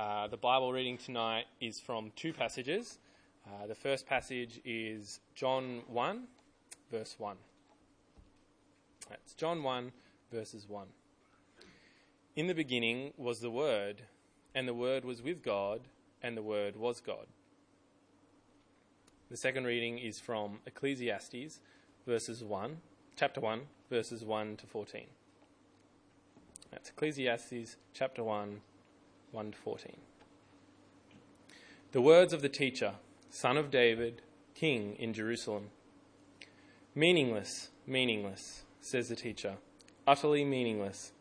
Uh, the Bible reading tonight is from two passages. Uh, the first passage is John 1, verse 1. That's John 1, verses 1. In the beginning was the Word, and the Word was with God, and the Word was God. The second reading is from Ecclesiastes, verses 1, chapter 1, verses 1 to 14. That's Ecclesiastes chapter 1, 1 to 14. The words of the teacher, son of David, king in Jerusalem. Meaningless, meaningless, says the teacher, utterly meaningless.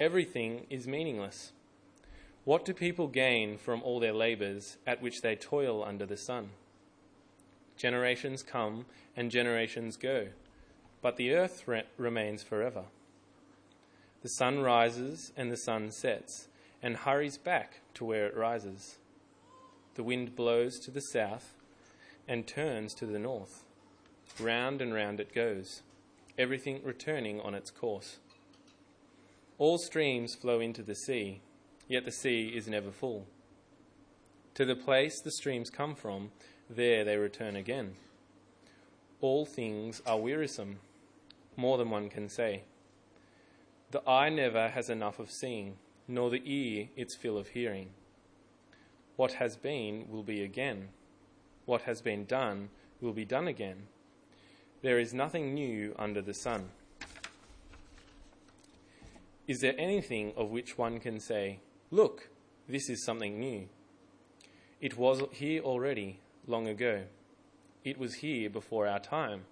Everything is meaningless. What do people gain from all their labours at which they toil under the sun? Generations come and generations go, but the earth re- remains forever. The sun rises and the sun sets, and hurries back to where it rises. The wind blows to the south and turns to the north. Round and round it goes, everything returning on its course. All streams flow into the sea, yet the sea is never full. To the place the streams come from, there they return again. All things are wearisome, more than one can say. The eye never has enough of seeing, nor the ear its fill of hearing. What has been will be again. What has been done will be done again. There is nothing new under the sun. Is there anything of which one can say, Look, this is something new? It was here already, long ago. It was here before our time.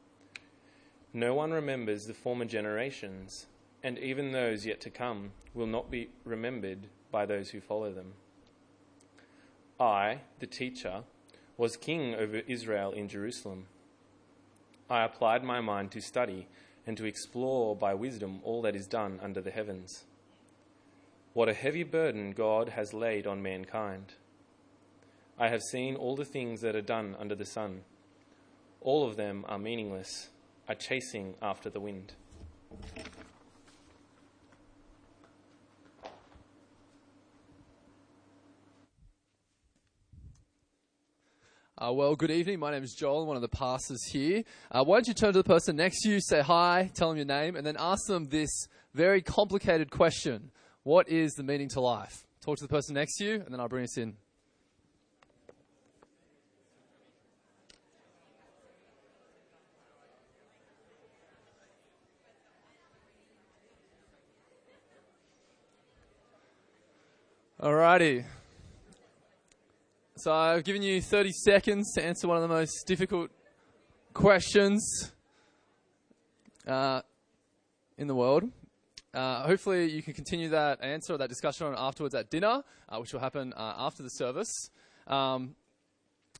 No one remembers the former generations and even those yet to come will not be remembered by those who follow them. I, the teacher, was king over Israel in Jerusalem. I applied my mind to study and to explore by wisdom all that is done under the heavens. What a heavy burden God has laid on mankind. I have seen all the things that are done under the sun. All of them are meaningless, are chasing after the wind. Uh, well, good evening. My name is Joel, one of the pastors here. Uh, why don't you turn to the person next to you, say hi, tell them your name, and then ask them this very complicated question What is the meaning to life? Talk to the person next to you, and then I'll bring us in. Alrighty. So I've given you 30 seconds to answer one of the most difficult questions uh, in the world. Uh, hopefully, you can continue that answer or that discussion on afterwards at dinner, uh, which will happen uh, after the service. Um,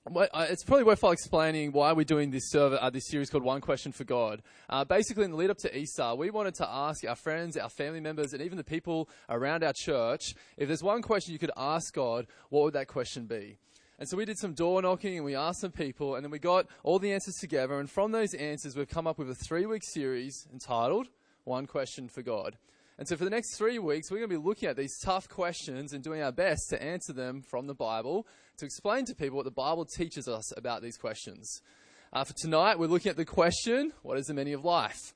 it's probably worthwhile explaining why we're doing this server, uh, this series called One Question for God. Uh, basically, in the lead up to Easter, we wanted to ask our friends, our family members, and even the people around our church, if there's one question you could ask God, what would that question be? And so we did some door knocking and we asked some people, and then we got all the answers together. And from those answers, we've come up with a three week series entitled One Question for God. And so for the next three weeks, we're going to be looking at these tough questions and doing our best to answer them from the Bible, to explain to people what the Bible teaches us about these questions. Uh, for tonight, we're looking at the question what is the meaning of life?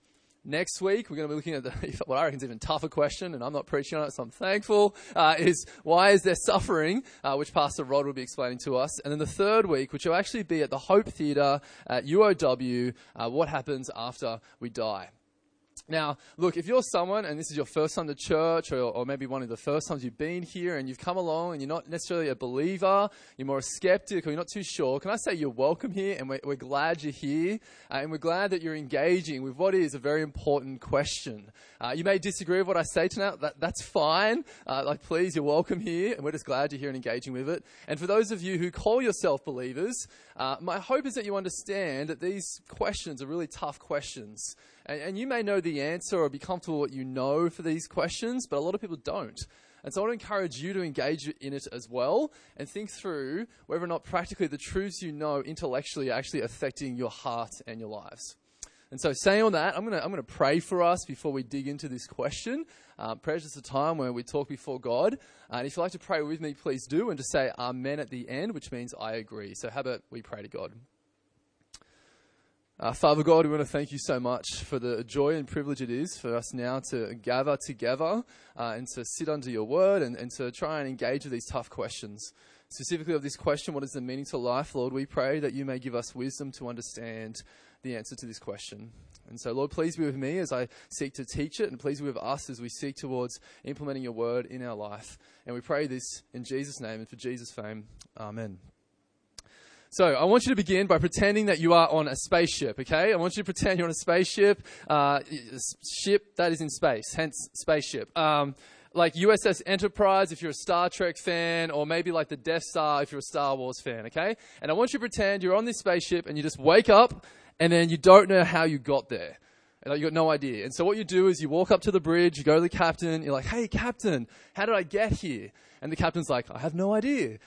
Next week, we're going to be looking at the, what I reckon is even tougher question, and I'm not preaching on it, so I'm thankful, uh, is why is there suffering, uh, which Pastor Rod will be explaining to us. And then the third week, which will actually be at the Hope Theatre at UOW, uh, what happens after we die. Now, look, if you're someone and this is your first time to church, or, or, maybe one of the first times you've been here and you've come along and you're not necessarily a believer, you're more a skeptic or you're not too sure, can I say you're welcome here and we're, we're glad you're here uh, and we're glad that you're engaging with what is a very important question. Uh, you may disagree with what I say tonight, that, that's fine. Uh, like, please, you're welcome here and we're just glad you're here and engaging with it. And for those of you who call yourself believers, uh, my hope is that you understand that these questions are really tough questions. And, and you may know the answer or be comfortable what you know for these questions, but a lot of people don't. And so I want to encourage you to engage in it as well and think through whether or not practically the truths you know intellectually are actually affecting your heart and your lives. And so, saying all that, I'm going to I'm to pray for us before we dig into this question. Uh, prayer is just a time where we talk before God. Uh, and if you'd like to pray with me, please do, and just say Amen at the end, which means I agree. So, how about we pray to God? Uh, Father God, we want to thank you so much for the joy and privilege it is for us now to gather together uh, and to sit under your word and, and to try and engage with these tough questions. Specifically, of this question, what is the meaning to life, Lord? We pray that you may give us wisdom to understand the answer to this question. And so, Lord, please be with me as I seek to teach it, and please be with us as we seek towards implementing your word in our life. And we pray this in Jesus' name and for Jesus' fame. Amen. So, I want you to begin by pretending that you are on a spaceship, okay? I want you to pretend you're on a spaceship, uh, ship that is in space, hence spaceship. Um, like USS Enterprise if you're a Star Trek fan, or maybe like the Death Star if you're a Star Wars fan, okay? And I want you to pretend you're on this spaceship and you just wake up and then you don't know how you got there. Like, you got no idea. And so what you do is you walk up to the bridge, you go to the captain, you're like, hey, captain, how did I get here? And the captain's like, I have no idea.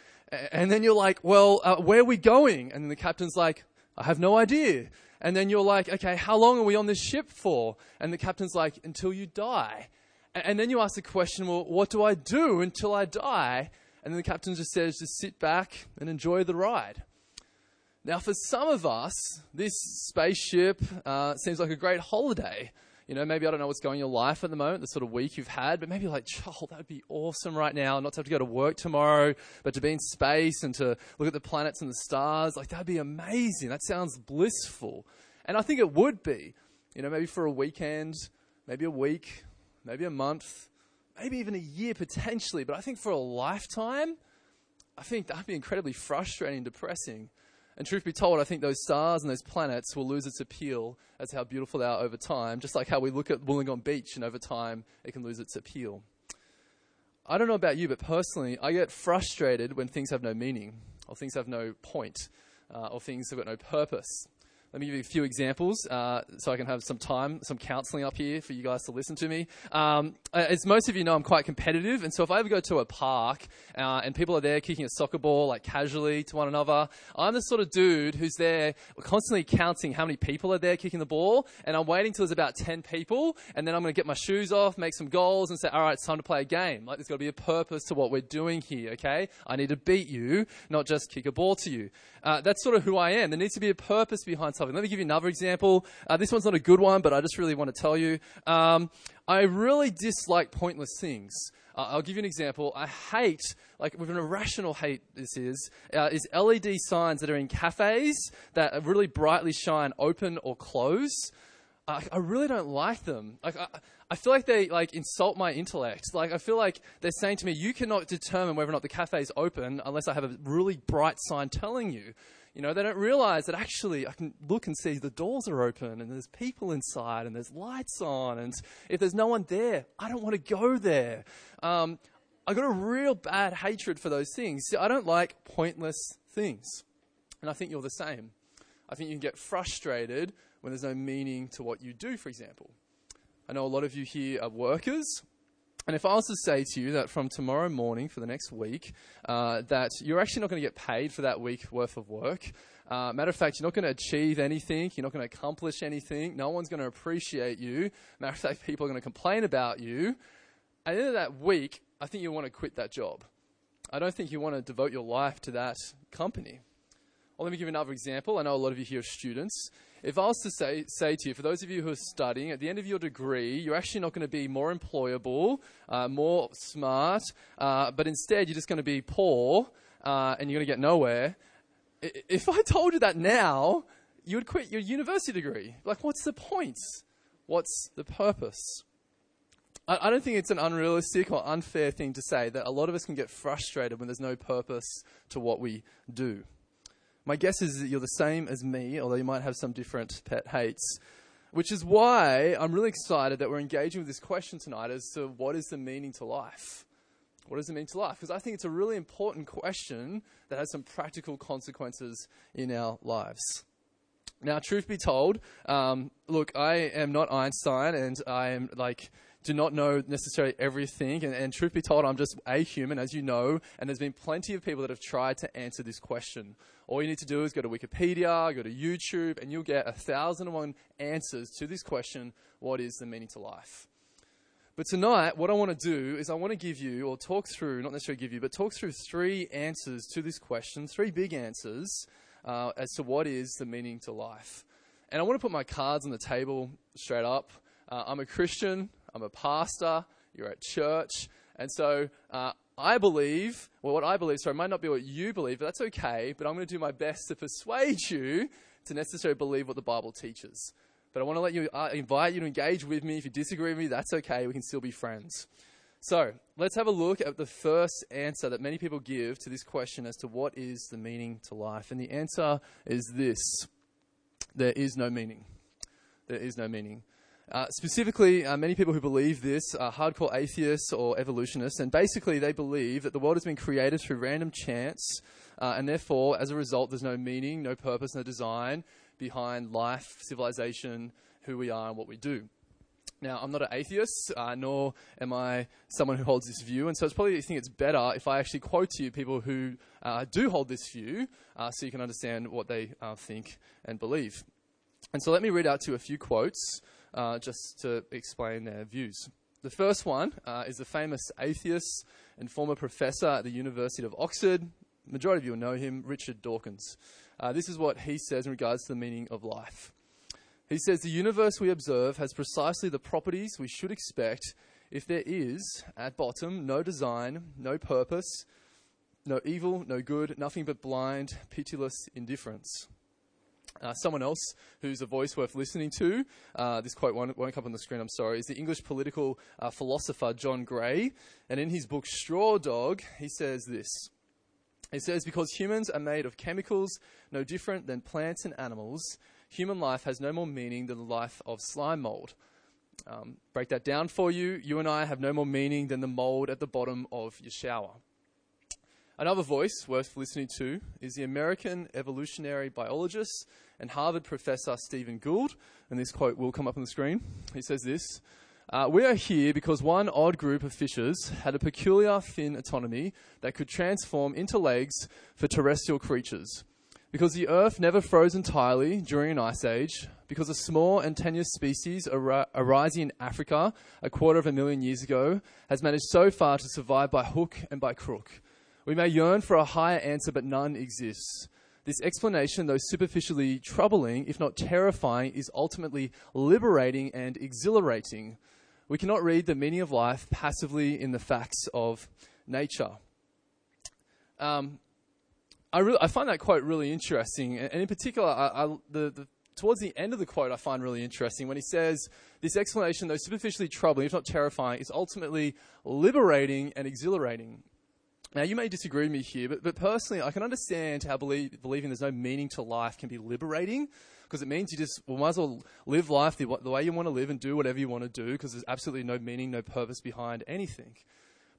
And then you're like, well, uh, where are we going? And then the captain's like, I have no idea. And then you're like, okay, how long are we on this ship for? And the captain's like, until you die. And then you ask the question, well, what do I do until I die? And then the captain just says, just sit back and enjoy the ride. Now, for some of us, this spaceship uh, seems like a great holiday. You know, maybe I don't know what's going on in your life at the moment, the sort of week you've had, but maybe like, oh, that would be awesome right now, not to have to go to work tomorrow, but to be in space and to look at the planets and the stars. Like, that'd be amazing. That sounds blissful. And I think it would be. You know, maybe for a weekend, maybe a week, maybe a month, maybe even a year potentially. But I think for a lifetime, I think that'd be incredibly frustrating and depressing. And truth be told, I think those stars and those planets will lose its appeal as how beautiful they are over time, just like how we look at Wollongong Beach and over time it can lose its appeal. I don't know about you, but personally, I get frustrated when things have no meaning, or things have no point, uh, or things have got no purpose. Let me give you a few examples uh, so I can have some time, some counseling up here for you guys to listen to me. Um, as most of you know, I'm quite competitive, and so if I ever go to a park uh, and people are there kicking a soccer ball like casually to one another, I'm the sort of dude who's there constantly counting how many people are there kicking the ball, and I'm waiting till there's about 10 people, and then I'm going to get my shoes off, make some goals, and say, all right, it's time to play a game. Like, there's got to be a purpose to what we're doing here, okay? I need to beat you, not just kick a ball to you. Uh, that's sort of who I am. There needs to be a purpose behind Let me give you another example. Uh, this one's not a good one, but I just really want to tell you. Um, I really dislike pointless things. Uh, I'll give you an example. I hate, like with an irrational hate, this is, uh, is LED signs that are in cafes that really brightly shine open or close. I, I really don't like them. Like, I, I feel like they like insult my intellect. Like I feel like they're saying to me, "You cannot determine whether or not the cafe is open unless I have a really bright sign telling you." You know, they don't realize that actually I can look and see the doors are open and there's people inside and there's lights on. And if there's no one there, I don't want to go there. Um, I got a real bad hatred for those things. See, I don't like pointless things. And I think you're the same. I think you can get frustrated when there's no meaning to what you do, for example. I know a lot of you here are workers. And if I was to say to you that from tomorrow morning for the next week, uh, that you're actually not going to get paid for that week worth of work, uh, matter of fact, you're not going to achieve anything, you're not going to accomplish anything, no one's going to appreciate you. Matter of fact, people are going to complain about you. At the end of that week, I think you want to quit that job. I don't think you want to devote your life to that company. Well, let me give you another example. I know a lot of you here are students. If I was to say, say to you, for those of you who are studying, at the end of your degree, you're actually not going to be more employable, uh, more smart, uh, but instead you're just going to be poor uh, and you're going to get nowhere. If I told you that now, you would quit your university degree. Like, what's the point? What's the purpose? I, I don't think it's an unrealistic or unfair thing to say that a lot of us can get frustrated when there's no purpose to what we do. My guess is that you're the same as me, although you might have some different pet hates. Which is why I'm really excited that we're engaging with this question tonight as to what is the meaning to life? What does it mean to life? Because I think it's a really important question that has some practical consequences in our lives. Now, truth be told, um, look, I am not Einstein and I am like do not know necessarily everything. And, and truth be told, I'm just a human, as you know, and there's been plenty of people that have tried to answer this question. All you need to do is go to Wikipedia, go to YouTube, and you'll get a thousand and one answers to this question what is the meaning to life? But tonight, what I want to do is I want to give you, or talk through, not necessarily give you, but talk through three answers to this question, three big answers uh, as to what is the meaning to life. And I want to put my cards on the table straight up. Uh, I'm a Christian, I'm a pastor, you're at church, and so uh, I believe, well, what I believe, sorry, might not be what you believe, but that's okay, but I'm going to do my best to persuade you to necessarily believe what the Bible teaches. But I want to let you, uh, invite you to engage with me. If you disagree with me, that's okay. We can still be friends. So let's have a look at the first answer that many people give to this question as to what is the meaning to life. And the answer is this there is no meaning. There is no meaning. Uh, specifically, uh, many people who believe this are hardcore atheists or evolutionists, and basically they believe that the world has been created through random chance, uh, and therefore, as a result, there's no meaning, no purpose, no design behind life, civilization, who we are, and what we do. Now, I'm not an atheist, uh, nor am I someone who holds this view, and so it's probably I think it's better if I actually quote to you people who uh, do hold this view, so you can understand what they think and believe. And so let me read out to you a few quotes uh, just to explain their views. The first one uh, is the famous atheist and former professor at the University of Oxford. Majority of you will know him, Richard Dawkins. Uh, this is what he says in regards to the meaning of life. He says the universe we observe has precisely the properties we should expect if there is, at bottom, no design, no purpose, no evil, no good, nothing but blind, pitiless indifference. Uh, someone else who's a voice worth listening to, uh, this quote won't, won't, come up on the screen, I'm sorry, is the English political uh, philosopher John Gray. And in his book Straw Dog, he says this. He says, Because humans are made of chemicals no different than plants and animals, human life has no more meaning than the life of slime mold. Um, break that down for you. You and I have no more meaning than the mold at the bottom of your shower. Another voice worth listening to is the American evolutionary biologist and Harvard professor Stephen Gould. And this quote will come up on the screen. He says this uh, We are here because one odd group of fishes had a peculiar fin autonomy that could transform into legs for terrestrial creatures. Because the Earth never froze entirely during an ice age, because a small and tenuous species ar- arising in Africa a quarter of a million years ago has managed so far to survive by hook and by crook we may yearn for a higher answer, but none exists. This explanation, though superficially troubling, if not terrifying, is ultimately liberating and exhilarating. We cannot read the meaning of life passively in the facts of nature. Um, I, I find that quote really interesting, and in particular, I, I, the, the, towards the end of the quote, I find really interesting when he says, This explanation, though superficially troubling, if not terrifying, is ultimately liberating and exhilarating. Now, you may disagree with me here, but, but personally, I can understand how believe, believing there's no meaning to life can be liberating because it means you just well, might as well live life the, the way you want to live and do whatever you want to do because there's absolutely no meaning, no purpose behind anything.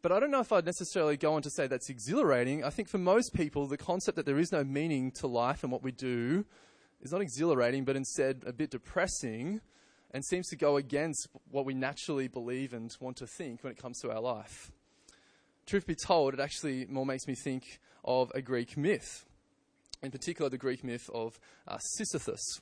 But I don't know if I'd necessarily go on to say that's exhilarating. I think for most people, the concept that there is no meaning to life and what we do is not exhilarating, but instead a bit depressing and seems to go against what we naturally believe and want to think when it comes to our life truth be told, it actually more makes me think of a Greek myth, in particular the Greek myth of uh, Sisyphus.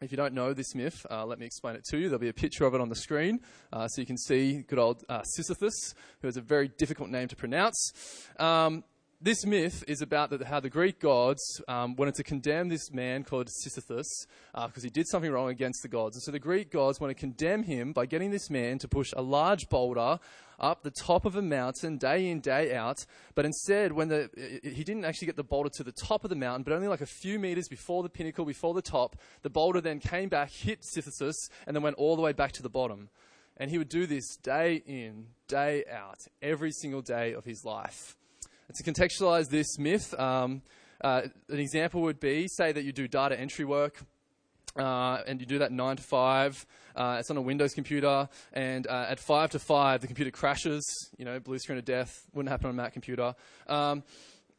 If you don't know this myth, uh, let me explain it to you. There'll be a picture of it on the screen uh, so you can see good old uh, Sisyphus, who has a very difficult name to pronounce. Um, this myth is about the, how the Greek gods um, wanted to condemn this man called Sisyphus because uh, he did something wrong against the gods. And so the Greek gods want to condemn him by getting this man to push a large boulder up the top of a mountain day in, day out. But instead, when the, he didn't actually get the boulder to the top of the mountain, but only like a few meters before the pinnacle, before the top, the boulder then came back, hit Sisyphus, and then went all the way back to the bottom. And he would do this day in, day out, every single day of his life. To contextualize this myth, um, uh, an example would be say that you do data entry work. Uh, and you do that 9 to 5. Uh, it's on a Windows computer. And uh, at 5 to 5, the computer crashes. You know, blue screen of death. Wouldn't happen on a Mac computer. Um,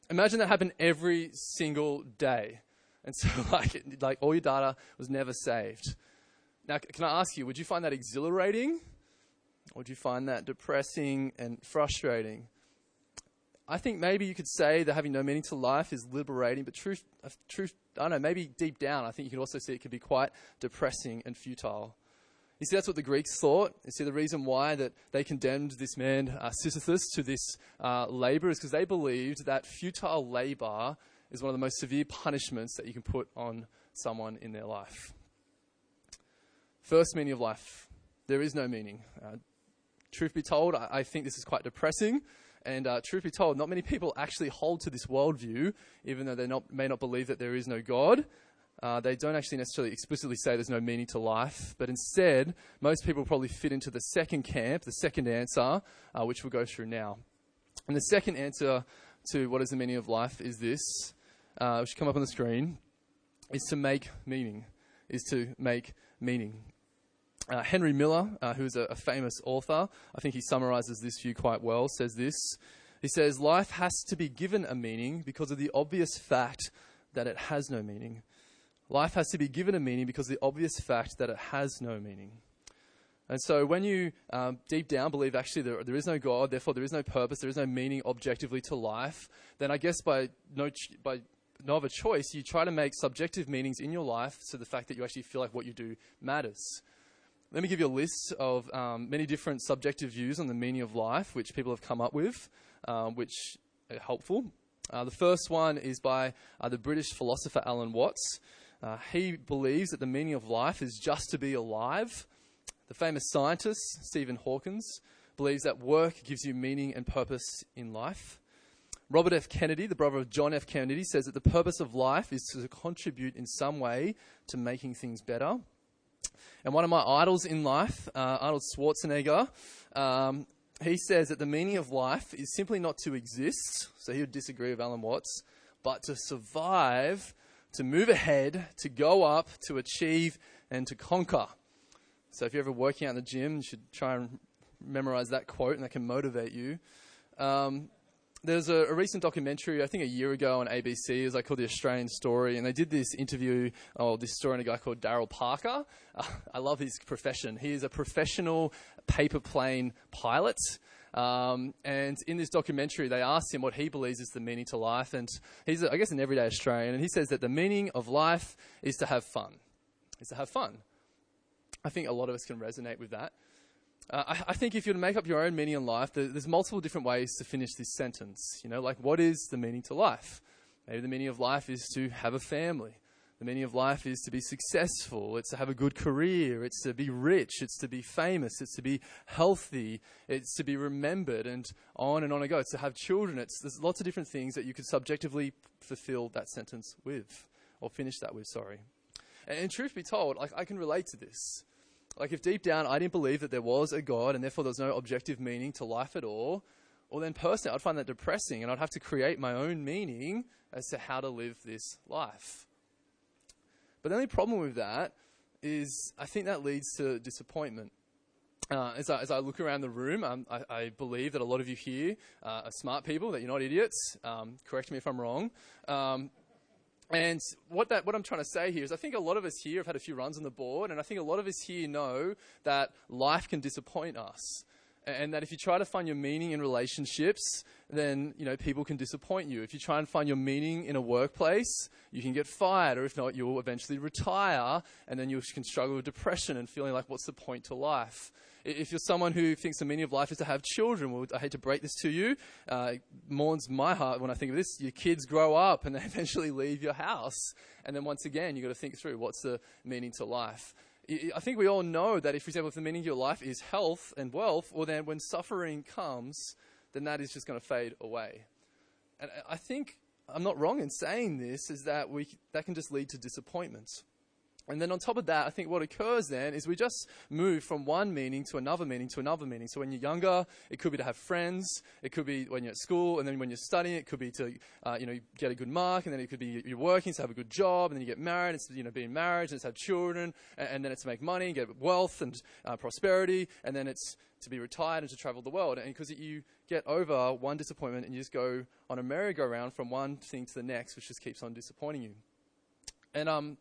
imagine that happened every single day. And so, like, like, all your data was never saved. Now, can I ask you, would you find that exhilarating? Or do you find that depressing and frustrating? I think maybe you could say that having no meaning to life is liberating, but truth, uh, truth, I don't know, maybe deep down, I think you could also see it could be quite depressing and futile. You see, that's what the Greeks thought. You see, the reason why that they condemned this man uh, Sisyphus to this uh, labor is because they believed that futile labor is one of the most severe punishments that you can put on someone in their life. First meaning of life: there is no meaning. Uh, truth be told, I, I think this is quite depressing. And uh, truth be told, not many people actually hold to this worldview, even though they not, may not believe that there is no God. Uh, they don't actually necessarily explicitly say there's no meaning to life, but instead, most people probably fit into the second camp, the second answer, uh, which we'll go through now. And the second answer to what is the meaning of life is this, uh, which come up on the screen, is to make meaning. Is to make meaning. Uh, Henry Miller, uh, who's a, a, famous author, I think he summarizes this view quite well, says this. He says, Life has to be given a meaning because of the obvious fact that it has no meaning. Life has to be given a meaning because of the obvious fact that it has no meaning. And so, when you um, deep down believe actually there, there is no God, therefore there is no purpose, there is no meaning objectively to life, then I guess by no, ch- by no other choice, you try to make subjective meanings in your life to the fact that you actually feel like what you do matters. Let me give you a list of um, many different subjective views on the meaning of life, which people have come up with, um, which are helpful. Uh, the first one is by uh, the British philosopher Alan Watts. Uh, he believes that the meaning of life is just to be alive. The famous scientist, Stephen Hawkins, believes that work gives you meaning and purpose in life. Robert F. Kennedy, the brother of John F. Kennedy, says that the purpose of life is to contribute in some way to making things better. And one of my idols in life, uh, Arnold Schwarzenegger, um, he says that the meaning of life is simply not to exist, so he would disagree with Alan Watts, but to survive, to move ahead, to go up, to achieve, and to conquer. So if you're ever working out in the gym, you should try and memorize that quote, and that can motivate you. Um, there's a, a, recent documentary, I think a year ago on ABC, as I called The Australian Story, and they did this interview, oh, this story on a guy called Daryl Parker. Uh, I love his profession. He is a professional paper plane pilot. Um, and in this documentary, they asked him what he believes is the meaning to life. And he's, I guess, an everyday Australian. And he says that the meaning of life is to have fun. Is to have fun. I think a lot of us can resonate with that. Uh, I, I, think if you were to make up your own meaning in life, there, there's multiple different ways to finish this sentence. You know, like what is the meaning to life? Maybe the meaning of life is to have a family. The meaning of life is to be successful. It's to have a good career. It's to be rich. It's to be famous. It's to be healthy. It's to be remembered and on and on and go. It's to have children. It's, there's lots of different things that you could subjectively fulfill that sentence with or finish that with, sorry. And, and truth be told, like, I can relate to this. Like, if deep down I didn't believe that there was a God and therefore there was no objective meaning to life at all, well, then personally I'd find that depressing and I'd have to create my own meaning as to how to live this life. But the only problem with that is I think that leads to disappointment. Uh, as, I, as, I, look around the room, um, I, I, believe that a lot of you here uh, are smart people, that you're not idiots. Um, correct me if I'm wrong. Um, and what, that, what I'm trying to say here is I think a lot of us here have had a few runs on the board, and I think a lot of us here know that life can disappoint us. And that if you try to find your meaning in relationships, then you know people can disappoint you. If you try and find your meaning in a workplace, you can get fired, or if not, you'll eventually retire, and then you can struggle with depression and feeling like, what's the point to life? If you're someone who thinks the meaning of life is to have children, well, I hate to break this to you. Uh, it mourns my heart when I think of this. Your kids grow up and they eventually leave your house. And then once again, you've got to think through what's the meaning to life. I think we all know that if, for example, if the meaning of your life is health and wealth, well, then when suffering comes, then that is just going to fade away. And I think I'm not wrong in saying this, is that we, that can just lead to disappointment. And then on top of that, I think what occurs then is we just move from one meaning to another meaning to another meaning. So when you're younger, it could be to have friends. It could be when you're at school, and then when you're studying, it could be to uh, you know get a good mark, and then it could be you're working to have a good job, and then you get married. It's you know being married, and it's have children, and, and then it's to make money, and get wealth and uh, prosperity, and then it's to be retired and to travel the world. And because you get over one disappointment, and you just go on a merry-go-round from one thing to the next, which just keeps on disappointing you. And um,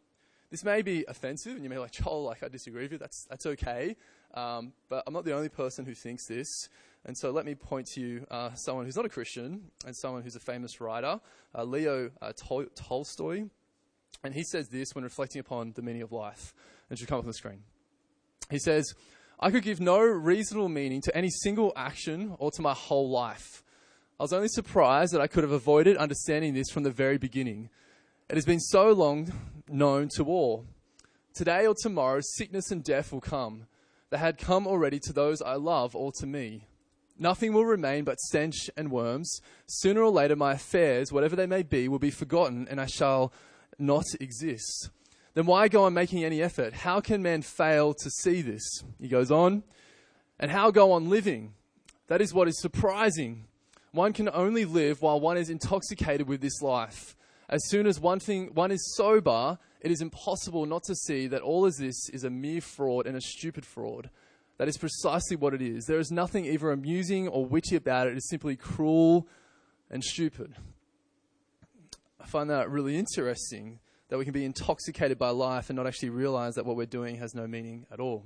this may be offensive, and you may be like, Joel, like I disagree with you. That's that's okay. Um, but I'm not the only person who thinks this. And so let me point to you uh, someone who's not a Christian and someone who's a famous writer, uh, Leo uh, Tol- Tolstoy. And he says this when reflecting upon the meaning of life. And should come up on the screen. He says, I could give no reasonable meaning to any single action or to my whole life. I was only surprised that I could have avoided understanding this from the very beginning. It has been so long known to all. Today or tomorrow, sickness and death will come. They had come already to those I love or to me. Nothing will remain but stench and worms. Sooner or later, my affairs, whatever they may be, will be forgotten and I shall not exist. Then why go on making any effort? How can man fail to see this? He goes on, and how go on living? That is what is surprising. One can only live while one is intoxicated with this life. As soon as one thing one is sober, it is impossible not to see that all of this is a mere fraud and a stupid fraud. That is precisely what it is. There is nothing either amusing or witty about it. It is simply cruel and stupid. I find that really interesting that we can be intoxicated by life and not actually realize that what we're doing has no meaning at all.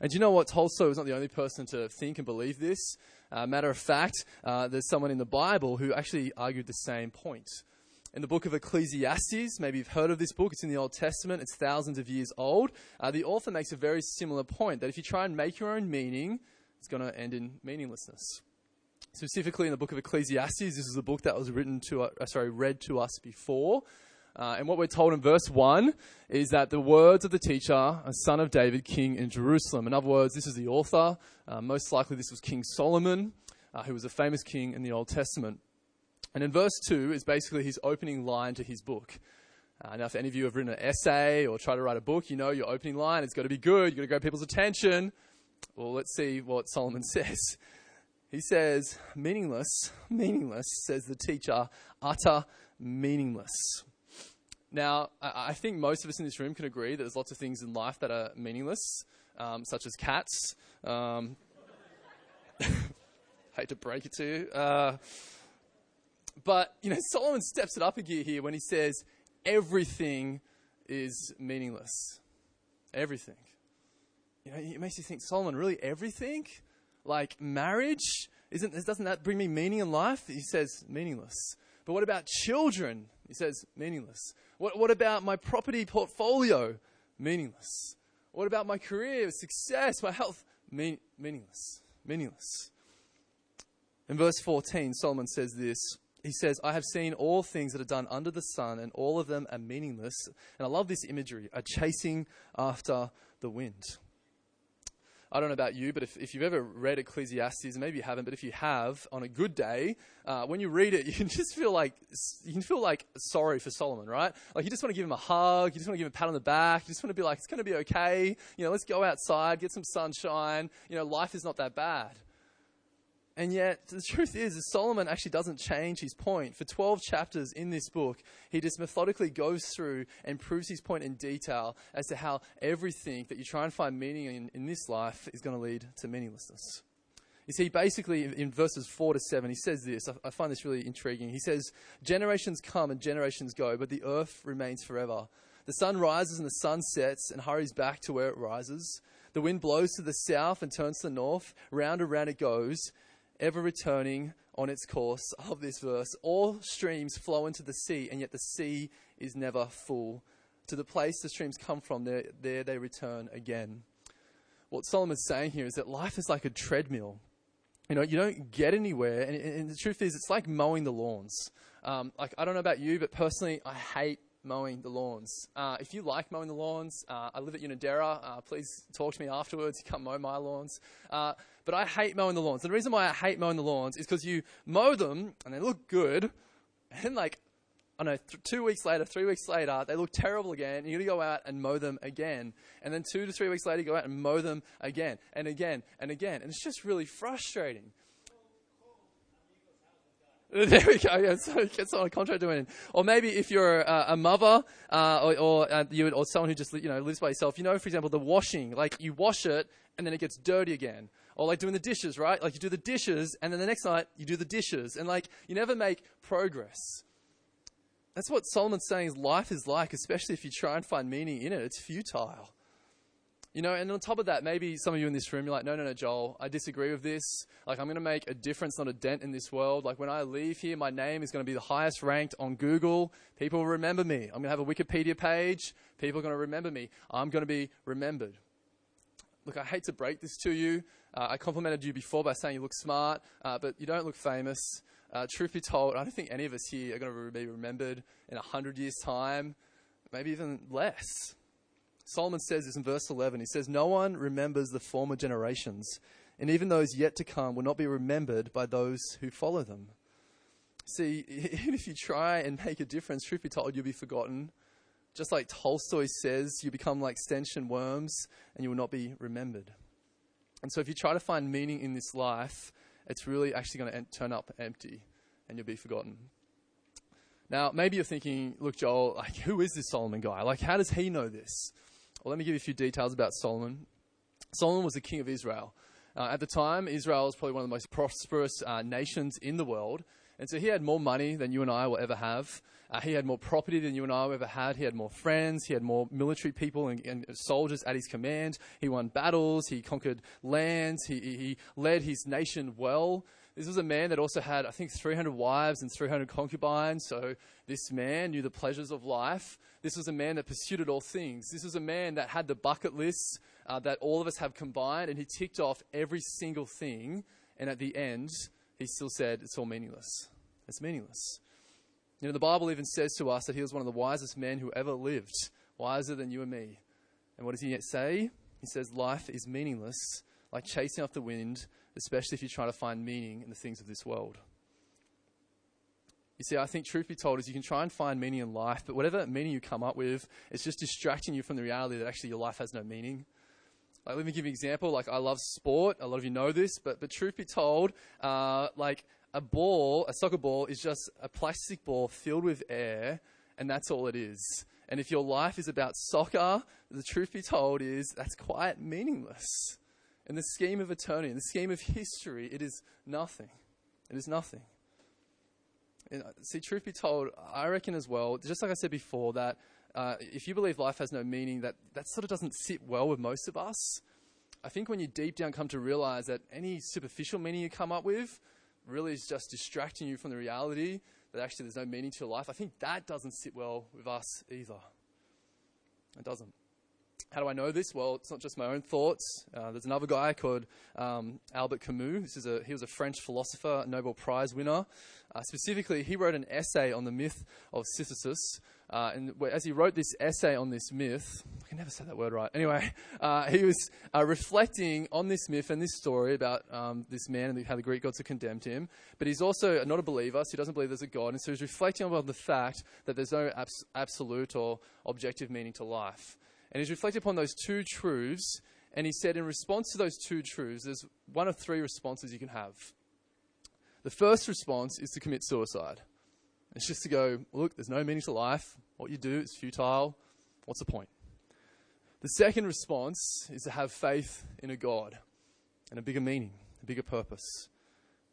And you know what? Tolstoy was not the only person to think and believe this. Uh, matter of fact, uh, there's someone in the Bible who actually argued the same point. In the book of Ecclesiastes, maybe you've heard of this book, it's in the Old Testament, it's thousands of years old. Uh, the author makes a very similar point that if you try and make your own meaning, it's going to end in meaninglessness. Specifically in the book of Ecclesiastes, this is a book that was written to, uh, sorry, read to us before. Uh, and what we're told in verse 1 is that the words of the teacher, a son of David, king in Jerusalem. In other words, this is the author. Uh, most likely, this was King Solomon, uh, who was a famous king in the Old Testament. And in verse 2 is basically his opening line to his book. Uh, now, if any of you have written an essay or try to write a book, you know your opening line, it's got to be good, you've got to grab people's attention. Well, let's see what Solomon says. He says, meaningless, meaningless, says the teacher, utter meaningless. Now, I, I think most of us in this room can agree that there's lots of things in life that are meaningless, um, such as cats. Um, hate to break it to you. Uh, but, you know, Solomon steps it up a gear here when he says everything is meaningless. Everything. You know, it makes you think, Solomon, really everything? Like marriage? Isn't, doesn't that bring me meaning in life? He says, meaningless. But what about children? He says, meaningless. What, what about my property portfolio? Meaningless. What about my career, success, my health? Mean, meaningless. Meaningless. In verse 14, Solomon says this he says, I have seen all things that are done under the sun, and all of them are meaningless. And I love this imagery, a chasing after the wind. I don't know about you, but if, if you've ever read Ecclesiastes, maybe you haven't, but if you have, on a good day, uh, when you read it, you can just feel like you can feel like sorry for Solomon, right? Like you just want to give him a hug, you just want to give him a pat on the back, you just want to be like, it's going to be okay. You know, let's go outside, get some sunshine. You know, life is not that bad. And yet, the truth is, is Solomon actually doesn't change his point. For 12 chapters in this book, he just methodically goes through and proves his point in detail as to how everything that you try and find meaning in, in this life is going to lead to meaninglessness. You see, basically, in verses 4 to 7, he says this. I, I find this really intriguing. He says, Generations come and generations go, but the earth remains forever. The sun rises and the sun sets and hurries back to where it rises. The wind blows to the south and turns to the north. Round and round it goes ever returning on its course of this verse. All streams flow into the sea, and yet the sea is never full. To the place the streams come from, there, there they return again. What Solomon's saying here is that life is like a treadmill. You know, you don't get anywhere, and, and the truth is, it's like mowing the lawns. Um, like I don't know about you, but personally, I hate mowing the lawns. Uh, if you like mowing the lawns, uh, I live at Unanderra. Uh, please talk to me afterwards. You Come mow my lawns. Uh, but I hate mowing the lawns. And the reason why I hate mowing the lawns is because you mow them and they look good, and like I don't know, th- two weeks later, three weeks later, they look terrible again. And you're going to go out and mow them again. And then two to three weeks later, you go out and mow them again and again and again. And it's just really frustrating. There we go. Yeah, so get someone a contract doing it. Or maybe if you're a, mother uh, or, or, uh, you, or someone who just you know lives by yourself, you know, for example, the washing. Like you wash it and then it gets dirty again. Or like doing the dishes, right? Like you do the dishes and then the next night you do the dishes, and like you never make progress. that's what Solomon's saying is life is like, especially if you try and find meaning in it. It's futile. You know, and on top of that, maybe some of you in this room, you're like, no, no, no, Joel, I disagree with this. Like, I'm going to make a difference, not a dent in this world. Like, when I leave here, my name is going to be the highest ranked on Google. People will remember me. I'm going to have a Wikipedia page. People are going to remember me. I'm going to be remembered. Look, I hate to break this to you. Uh, I complimented you before by saying you look smart, uh, but you don't look famous. Uh, truth be told, I don't think any of us here are going to be remembered in a hundred years' time, maybe even less. Solomon says this in verse 11. He says, No one remembers the former generations, and even those yet to come will not be remembered by those who follow them. See, even if you try and make a difference, truth be told, you'll be forgotten. Just like Tolstoy says, you become like stench and worms, and you will not be remembered. And so, if you try to find meaning in this life, it's really actually going to turn up empty, and you'll be forgotten. Now, maybe you're thinking, look, Joel, like, who is this Solomon guy? Like, how does he know this? Well, let me give you a few details about Solomon. Solomon was the king of Israel. Uh, at the time, Israel was probably one of the most prosperous uh, nations in the world. And so he had more money than you and I will ever have. Uh, he had more property than you and I will ever had. He had more friends. He had more military people and, and soldiers at his command. He won battles. He conquered lands. He, he led his nation well. This was a man that also had, I think, 300 wives and 300 concubines. So this man knew the pleasures of life. This was a man that pursued all things. This was a man that had the bucket lists uh, that all of us have combined, and he ticked off every single thing. And at the end, he still said, It's all meaningless. It's meaningless. You know, the Bible even says to us that he was one of the wisest men who ever lived, wiser than you and me. And what does he say? He says, Life is meaningless, like chasing the wind especially if you try to find meaning in the things of this world. You see, I think truth be told is you can try and find meaning in life, but whatever meaning you come up with, it's just distracting you from the reality that actually your life has no meaning. Like, let me give you an example. Like, I love sport. A lot of you know this, but, but truth be told, uh, like, a ball, a soccer ball, is just a plastic ball filled with air, and that's all it is. And if your life is about soccer, the truth be told is that's quite meaningless. In the scheme of eternity, in the scheme of history, it is nothing. It is nothing. And, uh, see, truth be told, I reckon as well, just like I said before, that uh, if you believe life has no meaning, that, that sort of doesn't sit well with most of us. I think when you deep down come to realize that any superficial meaning you come up with really is just distracting you from the reality that actually there's no meaning to your life, I think that doesn't sit well with us either. It doesn't. How do I know this? Well, it's not just my own thoughts. Uh, there's another guy called um, Albert Camus. This is a, he was a French philosopher, Nobel Prize winner. Uh, specifically, he wrote an essay on the myth of Sisyphus. Uh, and as he wrote this essay on this myth, I can never say that word right. Anyway, uh, he was uh, reflecting on this myth and this story about um, this man and how the Greek gods had condemned him. But he's also not a believer, so he doesn't believe there's a God. And so he's reflecting on the fact that there's no abs- absolute or objective meaning to life. And he's reflected upon those two truths, and he said, in response to those two truths, there's one of three responses you can have. The first response is to commit suicide. It's just to go, look, there's no meaning to life. What you do is futile. What's the point? The second response is to have faith in a God and a bigger meaning, a bigger purpose.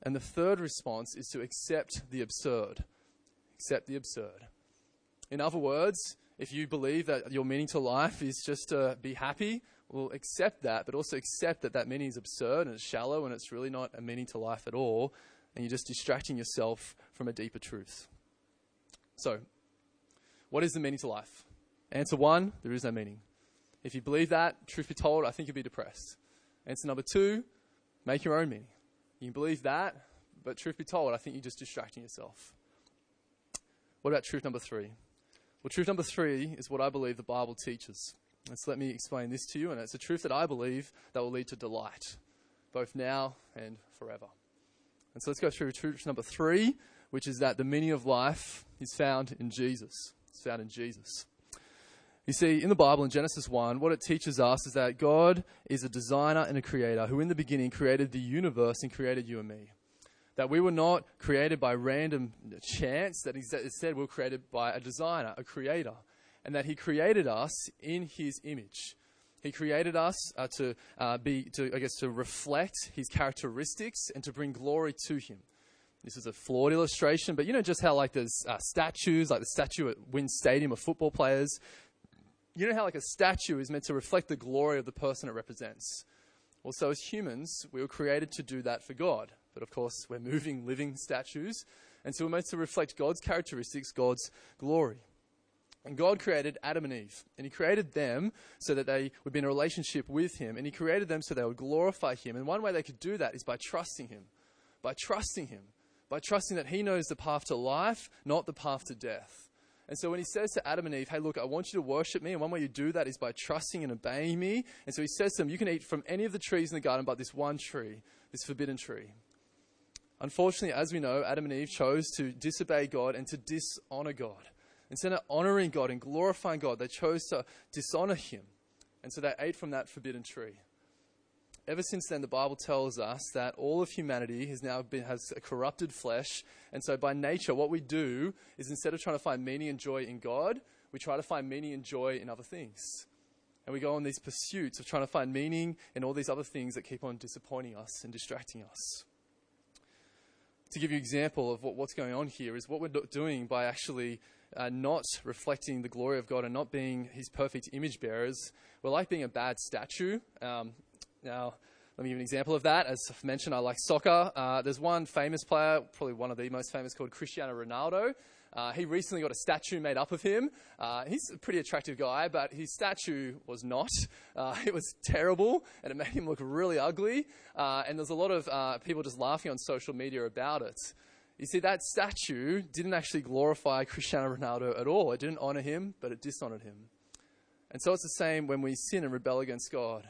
And the third response is to accept the absurd. Accept the absurd. In other words, if you believe that your meaning to life is just to be happy, well, accept that, but also accept that that meaning is absurd and it's shallow and it's really not a meaning to life at all, and you're just distracting yourself from a deeper truth. So, what is the meaning to life? Answer one, there is no meaning. If you believe that, truth be told, I think you'll be depressed. Answer number two, make your own meaning. You believe that, but truth be told, I think you're just distracting yourself. What about truth number three? Well, truth number three is what I believe the Bible teaches. Let's let me explain this to you, and it's a truth that I believe that will lead to delight, both now and forever. And so let's go through truth number three, which is that the meaning of life is found in Jesus. It's found in Jesus. You see, in the Bible, in Genesis 1, what it teaches us is that God is a designer and a creator who, in the beginning, created the universe and created you and me. That we were not created by random chance, that instead we were created by a designer, a creator, and that he created us in his image. He created us uh, to uh, be, to, I guess, to reflect his characteristics and to bring glory to him. This is a flawed illustration, but you know just how like there's uh, statues, like the statue at WIN Stadium of football players. You know how like a statue is meant to reflect the glory of the person it represents. Well, so as humans, we were created to do that for God. But of course, we're moving, living statues, and so we're meant to reflect God's characteristics, God's glory. And God created Adam and Eve, and He created them so that they would be in a relationship with Him, and He created them so they would glorify Him. And one way they could do that is by trusting Him, by trusting Him, by trusting that He knows the path to life, not the path to death. And so when He says to Adam and Eve, Hey, look, I want you to worship me, and one way you do that is by trusting and obeying me. And so He says to them, You can eat from any of the trees in the garden but this one tree, this forbidden tree. Unfortunately, as we know, Adam and Eve chose to disobey God and to dishonor God. Instead of honoring God and glorifying God, they chose to dishonor Him. And so they ate from that forbidden tree. Ever since then, the Bible tells us that all of humanity has now been, has a corrupted flesh. And so, by nature, what we do is instead of trying to find meaning and joy in God, we try to find meaning and joy in other things. And we go on these pursuits of trying to find meaning in all these other things that keep on disappointing us and distracting us to give you an example of what, what's going on here is what we're doing by actually uh, not reflecting the glory of God and not being His perfect image bearers. We're like being a bad statue. Um, now, let me give an example of that. As I've mentioned, I like soccer. Uh, there's one famous player, probably one of the most famous, called Cristiano Ronaldo. Uh, he recently got a statue made up of him. Uh, he's a pretty attractive guy, but his statue was not. Uh, it was terrible, and it made him look really ugly. Uh, and there's a lot of uh, people just laughing on social media about it. You see, that statue didn't actually glorify Cristiano Ronaldo at all. It didn't honor him, but it dishonored him. And so it's the same when we sin and rebel against God.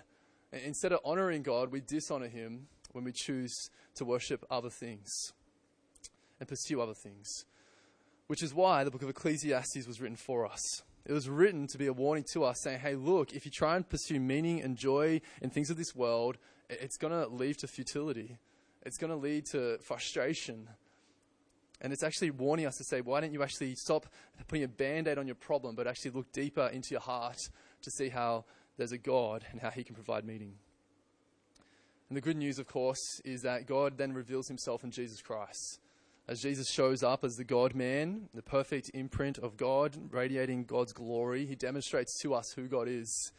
Instead of honoring God, we dishonor him when we choose to worship other things and pursue other things. Which is why the book of Ecclesiastes was written for us. It was written to be a warning to us, saying, hey, look, if you try and pursue meaning and joy in things of this world, it's going to lead to futility. It's going to lead to frustration. And it's actually warning us to say, why don't you actually stop putting a band aid on your problem, but actually look deeper into your heart to see how there's a God and how He can provide meaning. And the good news, of course, is that God then reveals Himself in Jesus Christ as Jesus shows up as the God man, the perfect imprint of God, radiating God's glory, he demonstrates to us who God is.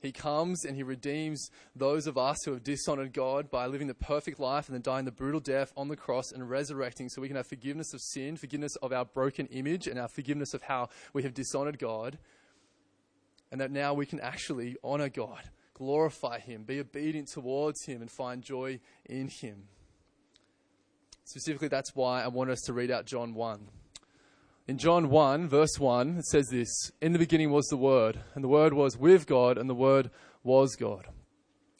He comes and he redeems those of us who have dishonored God by living the perfect life and then dying the brutal death on the cross and resurrecting so we can have forgiveness of sin, forgiveness of our broken image, and our forgiveness of how we have dishonored God. And that now we can actually honor God, glorify Him, be obedient towards Him, and find joy in Him. Specifically, that's why I want us to read out John 1. In John 1, verse 1, it says this In the beginning was the Word, and the Word was with God, and the Word was God.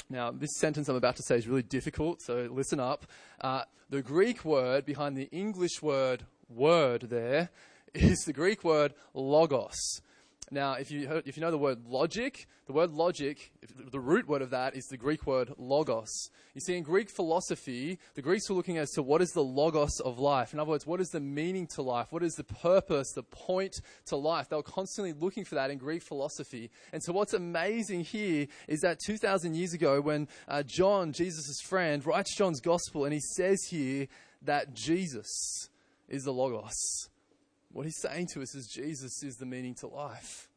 Now, this sentence I'm about to say is really difficult, so listen up. Uh, the Greek word behind the English word word there is the Greek word logos. Now, if you, heard, if you know the word logic, the word logic, the root word of that is the Greek word logos. You see, in Greek philosophy, the Greeks were looking as to what is the logos of life. In other words, what is the meaning to life? What is the purpose, the point to life? They were constantly looking for that in Greek philosophy. And so, what's amazing here is that 2,000 years ago, when uh, John, Jesus' friend, writes John's gospel, and he says here that Jesus is the logos. What he's saying to us is Jesus is the meaning to life.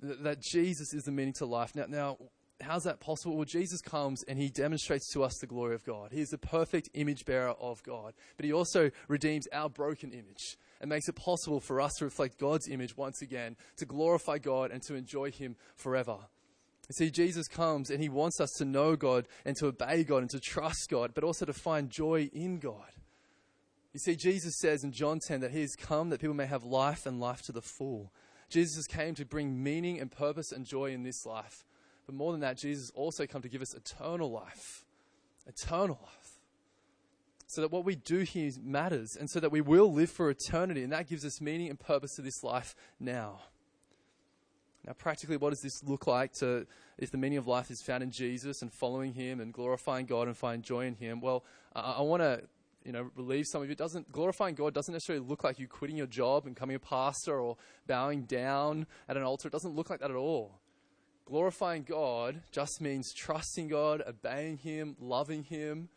That Jesus is the meaning to life. Now, now, how's that possible? Well, Jesus comes and he demonstrates to us the glory of God. He is the perfect image bearer of God. But he also redeems our broken image and makes it possible for us to reflect God's image once again, to glorify God and to enjoy him forever. You see, Jesus comes and he wants us to know God and to obey God and to trust God, but also to find joy in God. You see, Jesus says in John 10 that he has come that people may have life and life to the full. Jesus came to bring meaning and purpose and joy in this life. But more than that, Jesus also come to give us eternal life. Eternal life. So that what we do here matters and so that we will live for eternity. And that gives us meaning and purpose to this life now. Now, practically, what does this look like to, if the meaning of life is found in Jesus and following Him and glorifying God and finding joy in Him? Well, I, I want to you know, relieve some of you. It doesn't glorifying God doesn't necessarily look like you quitting your job and becoming a pastor or bowing down at an altar. It doesn't look like that at all. Glorifying God just means trusting God, obeying Him, loving Him,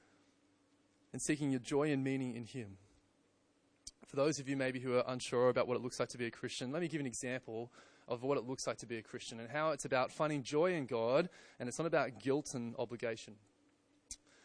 and seeking your joy and meaning in Him. For those of you maybe who are unsure about what it looks like to be a Christian, let me give an example of what it looks like to be a Christian and how it's about finding joy in God and it's not about guilt and obligation.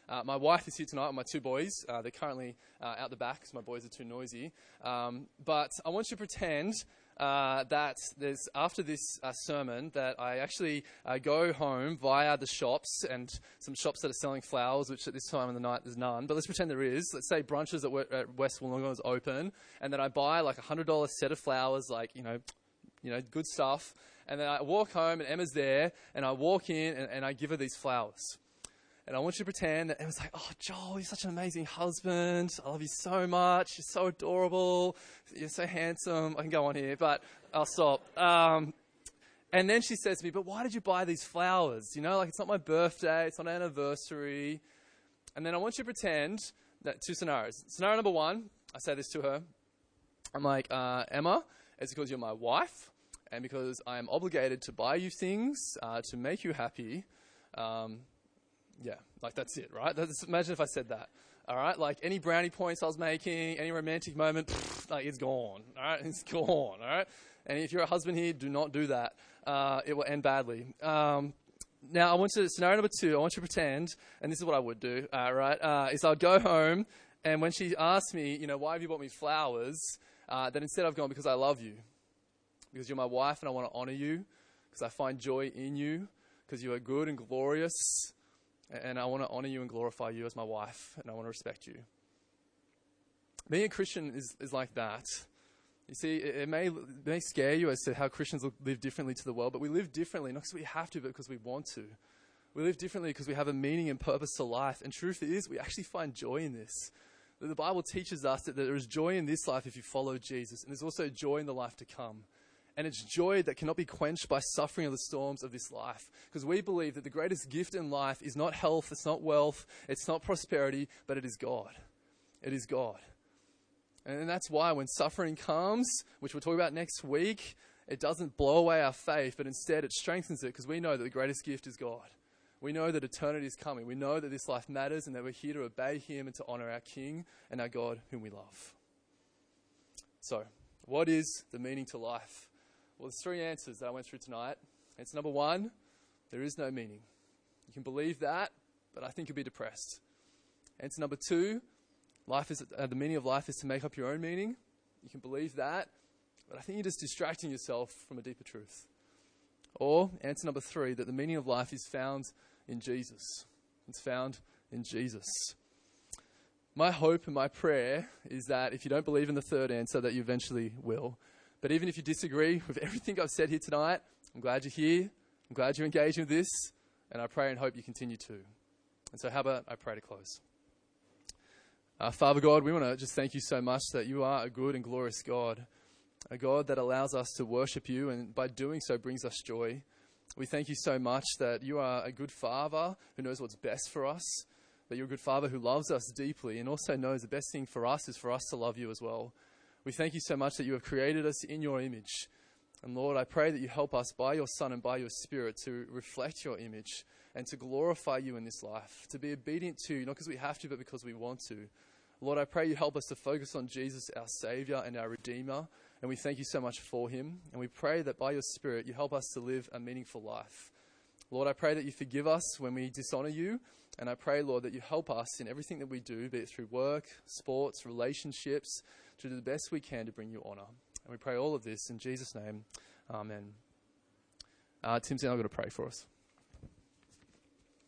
Uh, my wife is here tonight with my two boys. Uh, they're currently uh, out the back because my boys are too noisy. Um, but I want you to pretend uh, that there's after this uh, sermon that I actually uh, go home via the shops and some shops that are selling flowers, which at this time of the night there's none. But let's pretend there is. Let's say brunches at, at West Wollongong is open, and then I buy like a hundred dollar set of flowers, like you know, you know, good stuff. And then I walk home, and Emma's there, and I walk in and, and I give her these flowers. And I want you to pretend that it was like, oh, Joel, you're such an amazing husband. I love you so much. You're so adorable. You're so handsome. I can go on here, but I'll stop. Um, and then she says to me, but why did you buy these flowers? You know, like it's not my birthday. It's not an anniversary. And then I want you to pretend that two scenarios. Scenario number one, I say this to her. I'm like, uh, Emma, it's because you're my wife and because I am obligated to buy you things uh, to make you happy. Um, yeah, like that's it, right? That's, imagine if I said that. All right, like any brownie points I was making, any romantic moment, like it's gone. All right, it's gone. All right, and if you're a husband here, do not do that. Uh, it will end badly. Um, now, I want to scenario number two. I want you to pretend, and this is what I would do. Uh, right, uh, is I'd go home, and when she asks me, you know, why have you bought me flowers? Uh, then instead I've gone because I love you, because you're my wife, and I want to honor you, because I find joy in you, because you are good and glorious, and I want to honor you and glorify you as my wife, and I want to respect you. Being a Christian is, is like that. You see, it, it, may, it may scare you as to how Christians live differently to the world, but we live differently, not because we have to, but because we want to. We live differently because we have a meaning and purpose to life. And truth is, we actually find joy in this. The Bible teaches us that there is joy in this life if you follow Jesus, and there's also joy in the life to come. And it's joy that cannot be quenched by suffering or the storms of this life. Because we believe that the greatest gift in life is not health, it's not wealth, it's not prosperity, but it is God. It is God. And that's why when suffering comes, which we'll talk about next week, it doesn't blow away our faith, but instead it strengthens it because we know that the greatest gift is God. We know that eternity is coming. We know that this life matters and that we're here to obey Him and to honor our King and our God whom we love. So, what is the meaning to life? Well, there's three answers that I went through tonight. Answer number one there is no meaning. You can believe that, but I think you'll be depressed. Answer number two life is, uh, the meaning of life is to make up your own meaning. You can believe that, but I think you're just distracting yourself from a deeper truth. Or answer number three that the meaning of life is found in Jesus. It's found in Jesus. My hope and my prayer is that if you don't believe in the third answer, that you eventually will. But even if you disagree with everything I've said here tonight, I'm glad you're here. I'm glad you're engaging with this. And I pray and hope you continue to. And so, how about I pray to close? Uh, Father God, we want to just thank you so much that you are a good and glorious God, a God that allows us to worship you, and by doing so brings us joy. We thank you so much that you are a good Father who knows what's best for us, that you're a good Father who loves us deeply, and also knows the best thing for us is for us to love you as well. We thank you so much that you have created us in your image. And Lord, I pray that you help us by your Son and by your Spirit to reflect your image and to glorify you in this life, to be obedient to you, not because we have to, but because we want to. Lord, I pray you help us to focus on Jesus, our Savior and our Redeemer. And we thank you so much for him. And we pray that by your Spirit, you help us to live a meaningful life. Lord, I pray that you forgive us when we dishonor you. And I pray, Lord, that you help us in everything that we do, be it through work, sports, relationships, to do the best we can to bring you honor. And we pray all of this in Jesus' name. Amen. Uh, Tim's now going to pray for us.